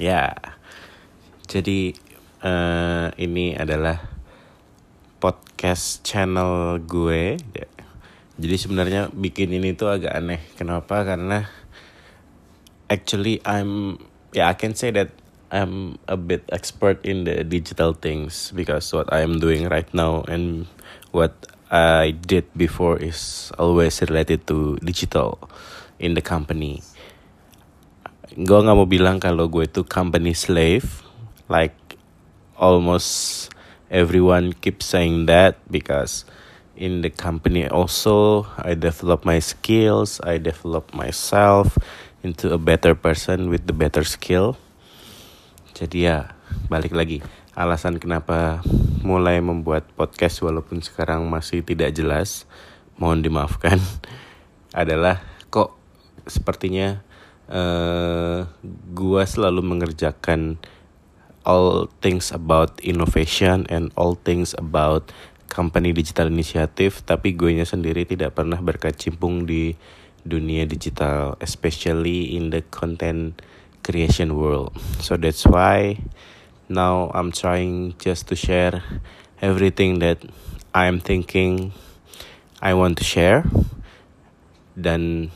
Ya, jadi eh, ini adalah podcast channel gue. Jadi sebenarnya bikin ini tuh agak aneh. Kenapa? Karena actually I'm yeah I can say that I'm a bit expert in the digital things because what I am doing right now and what I did before is always related to digital in the company. Gue nggak mau bilang kalau gue itu company slave, like almost everyone keeps saying that because in the company also I develop my skills, I develop myself into a better person with the better skill. Jadi ya, balik lagi. Alasan kenapa mulai membuat podcast walaupun sekarang masih tidak jelas, mohon dimaafkan, adalah kok sepertinya uh, gua selalu mengerjakan all things about innovation and all things about company digital initiative tapi gue nya sendiri tidak pernah berkecimpung di dunia digital especially in the content creation world. So that's why now I'm trying just to share everything that I'm thinking I want to share. Dan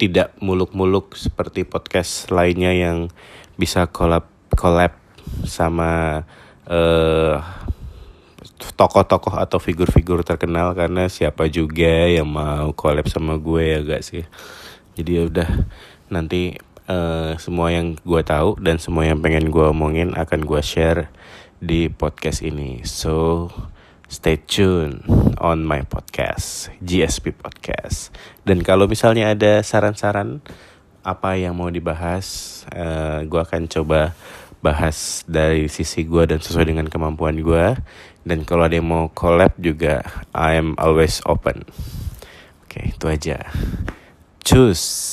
tidak muluk-muluk seperti podcast lainnya yang bisa collab collab sama uh, tokoh-tokoh atau figur-figur terkenal. Karena siapa juga yang mau collab sama gue ya gak sih? Jadi ya udah nanti uh, semua yang gue tahu dan semua yang pengen gue omongin akan gue share di podcast ini. So stay tune on my podcast, GSP Podcast. Dan kalau misalnya ada saran-saran apa yang mau dibahas, eh, uh, gue akan coba bahas dari sisi gue dan sesuai dengan kemampuan gue. Dan kalau ada yang mau collab juga, I am always open. Oke, okay, itu aja. Choose.